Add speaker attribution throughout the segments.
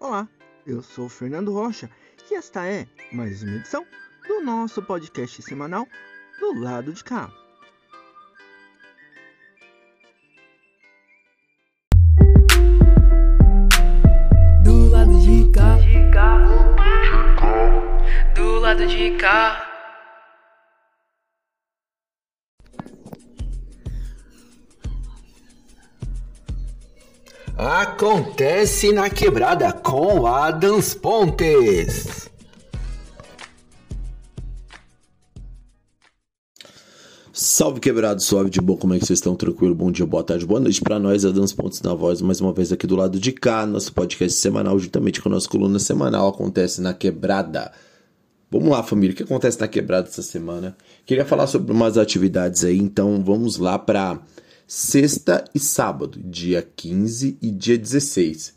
Speaker 1: Olá, eu sou o Fernando Rocha e esta é mais uma edição do nosso podcast semanal do lado de cá.
Speaker 2: Do lado de cá. Do lado de cá.
Speaker 3: Acontece na quebrada com Adams Pontes. Salve quebrado, suave de boa, como é que vocês estão? Tranquilo? Bom dia, boa tarde, boa noite para nós, Adams Pontes na voz, mais uma vez aqui do lado de cá, nosso podcast semanal, juntamente com a nossa coluna semanal, acontece na quebrada. Vamos lá, família, o que acontece na quebrada essa semana? Queria falar sobre umas atividades aí, então vamos lá para sexta e sábado, dia 15 e dia 16. O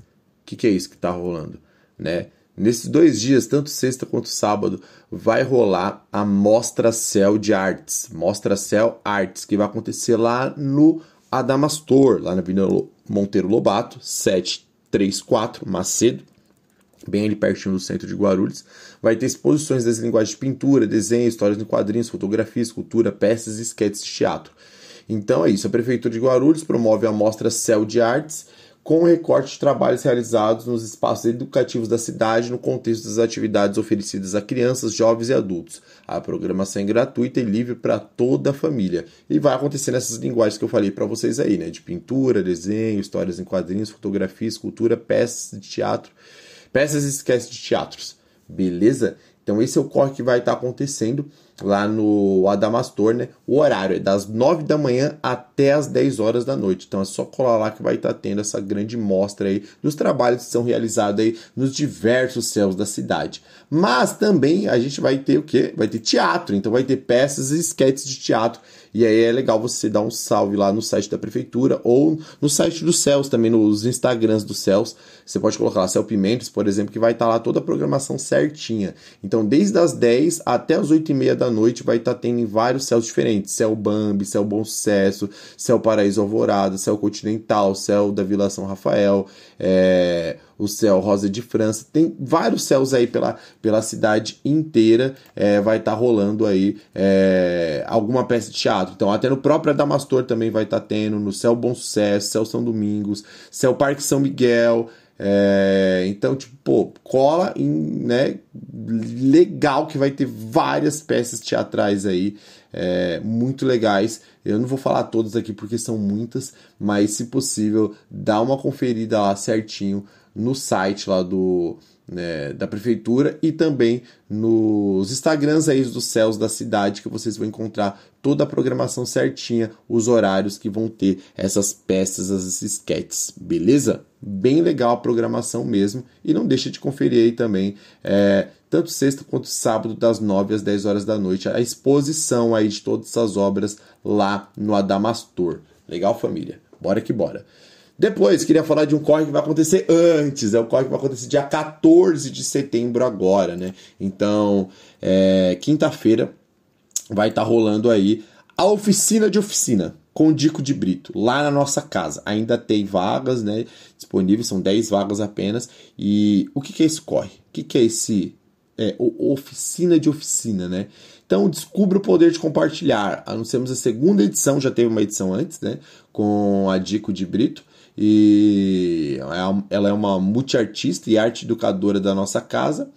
Speaker 3: que, que é isso que tá rolando, né? Nesses dois dias, tanto sexta quanto sábado, vai rolar a Mostra Céu de Artes. Mostra Céu Artes, que vai acontecer lá no Adamastor, lá na Avenida Monteiro Lobato, 734, Macedo, bem ali pertinho do centro de Guarulhos. Vai ter exposições das linguagens de pintura, desenho, histórias em quadrinhos, fotografia, escultura, peças e esquetes de teatro. Então é isso, a Prefeitura de Guarulhos promove a Mostra Céu de Artes, com recorte de trabalhos realizados nos espaços educativos da cidade no contexto das atividades oferecidas a crianças, jovens e adultos. A programação é gratuita e livre para toda a família. E vai acontecer nessas linguagens que eu falei para vocês aí, né? De pintura, desenho, histórias em quadrinhos, fotografia, escultura, peças de teatro, peças e esquece de teatros. Beleza? Então esse é o corre que vai estar acontecendo lá no Adamastor, né? O horário é das 9 da manhã até as 10 horas da noite. Então é só colar lá que vai estar tendo essa grande mostra aí dos trabalhos que são realizados aí nos diversos céus da cidade. Mas também a gente vai ter o quê? Vai ter teatro, então vai ter peças e esquetes de teatro. E aí é legal você dar um salve lá no site da prefeitura ou no site do Céus também, nos Instagrams do Céus. Você pode colocar lá Céu Pimentos, por exemplo, que vai estar lá toda a programação certinha. Então, desde as 10 até as 8 e meia da noite vai estar tendo em vários céus diferentes. Céu Bambi, Céu Bom Sucesso, Céu Paraíso Alvorada, Céu Continental, Céu da Vila São Rafael, é, o Céu Rosa de França. Tem vários céus aí pela, pela cidade inteira. É, vai estar rolando aí é, alguma peça de teatro. Então, até no próprio Adamastor também vai estar tendo, no Céu Bom Sucesso, Céu São Domingos, Céu Parque São Miguel. É, então, tipo, pô, cola em, né? Legal que vai ter várias peças teatrais aí, é, muito legais. Eu não vou falar todas aqui porque são muitas, mas se possível, dá uma conferida lá certinho no site lá do né, da prefeitura e também nos Instagrams aí dos céus da cidade que vocês vão encontrar toda a programação certinha, os horários que vão ter essas peças, as sketches, beleza? Bem legal a programação mesmo e não deixa de conferir aí também é, tanto sexta quanto sábado das 9 às 10 horas da noite a exposição aí de todas essas obras lá no Adamastor. Legal família? Bora que bora. Depois, queria falar de um corre que vai acontecer antes. É o corre que vai acontecer dia 14 de setembro agora, né? Então, é, quinta-feira vai estar tá rolando aí a oficina de oficina com o Dico de Brito, lá na nossa casa. Ainda tem vagas, né? Disponíveis, são 10 vagas apenas. E o que, que é esse corre? O que, que é esse é, oficina de oficina, né? Então, descubra o poder de compartilhar. Anunciamos a segunda edição, já teve uma edição antes, né? Com a Dico de Brito e ela é uma multiartista e arte educadora da nossa casa.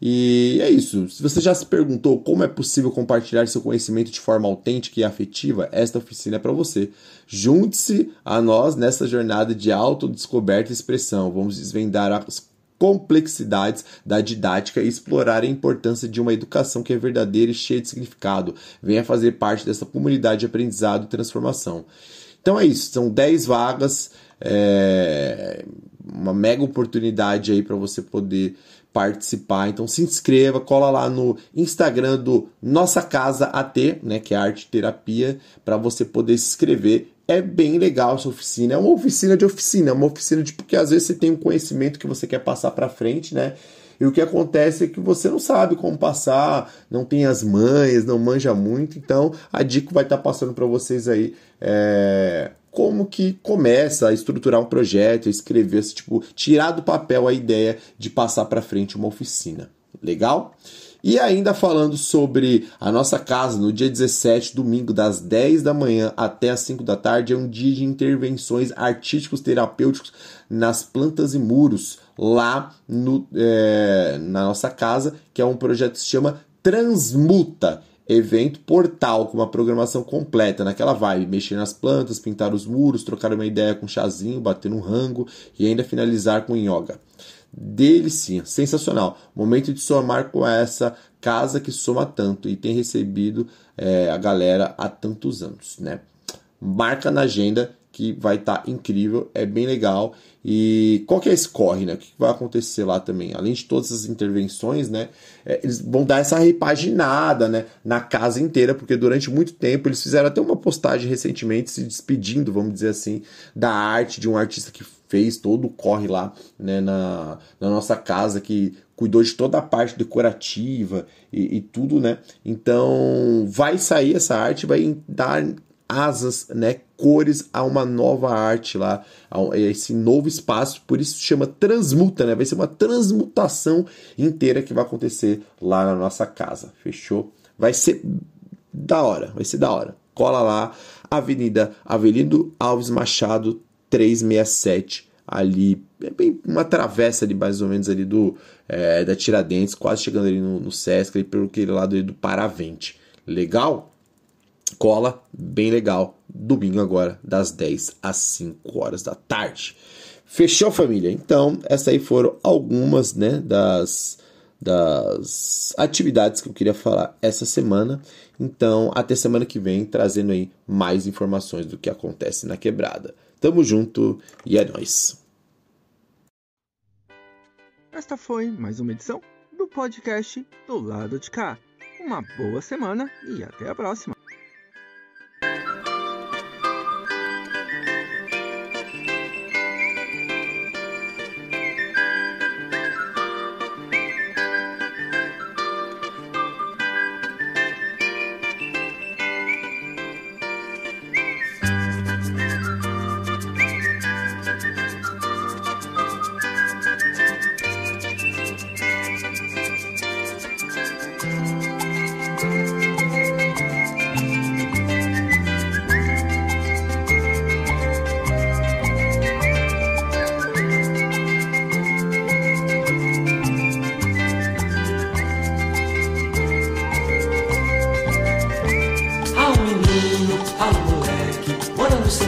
Speaker 3: E é isso. Se você já se perguntou como é possível compartilhar seu conhecimento de forma autêntica e afetiva, esta oficina é para você. Junte-se a nós nessa jornada de autodescoberta e expressão. Vamos desvendar as complexidades da didática e explorar a importância de uma educação que é verdadeira e cheia de significado. Venha fazer parte dessa comunidade de aprendizado e transformação. Então é isso, são 10 vagas é, uma mega oportunidade aí para você poder participar. Então se inscreva, cola lá no Instagram do Nossa Casa AT, né, que é Arte Terapia, para você poder se inscrever. É bem legal essa oficina. É uma oficina de oficina, é uma oficina de porque às vezes você tem um conhecimento que você quer passar para frente, né? E o que acontece é que você não sabe como passar, não tem as manhas, não manja muito. Então a dica vai estar tá passando para vocês aí é, como que começa a estruturar um projeto, escrever, tipo, tirar do papel a ideia de passar para frente uma oficina. Legal? E ainda falando sobre a nossa casa, no dia 17, domingo, das 10 da manhã até as 5 da tarde, é um dia de intervenções artísticos terapêuticos nas plantas e muros, lá no, é, na nossa casa, que é um projeto que se chama Transmuta evento portal com uma programação completa naquela vibe, mexer nas plantas, pintar os muros, trocar uma ideia com um chazinho, bater um rango e ainda finalizar com yoga delicinha, sensacional. Momento de somar com essa casa que soma tanto e tem recebido é, a galera há tantos anos, né? Marca na agenda que vai estar tá incrível, é bem legal. E qual que é esse corre, né? O que vai acontecer lá também? Além de todas as intervenções, né? É, eles vão dar essa repaginada, né? Na casa inteira, porque durante muito tempo eles fizeram até uma postagem recentemente se despedindo, vamos dizer assim, da arte de um artista que fez todo o corre lá né, na, na nossa casa, que cuidou de toda a parte decorativa e, e, tudo, né? Então vai sair essa arte, vai dar asas, né, cores a uma nova arte lá, a esse novo espaço, por isso chama transmuta, né? Vai ser uma transmutação inteira que vai acontecer lá na nossa casa, fechou? Vai ser da hora, vai ser da hora. Cola lá, Avenida Avelino Alves Machado, 367 ali, é bem uma travessa ali mais ou menos ali do é, da Tiradentes, quase chegando ali no, no Sesc, ali pelo aquele lado ali do Paravente. Legal? Cola, bem legal. Domingo agora, das 10 às 5 horas da tarde. Fechou, família? Então, essas aí foram algumas, né, das, das atividades que eu queria falar essa semana. Então, até semana que vem, trazendo aí mais informações do que acontece na quebrada. Tamo junto e é nóis.
Speaker 1: Esta foi mais uma edição do podcast do lado de cá. Uma boa semana e até a próxima.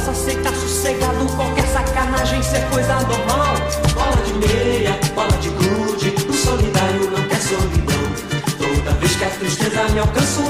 Speaker 4: Não posso aceitar sossegado qualquer sacanagem ser coisa normal. Bola de meia, bola de grude, o solidário não quer solidão. Toda vez que a tristeza me alcança,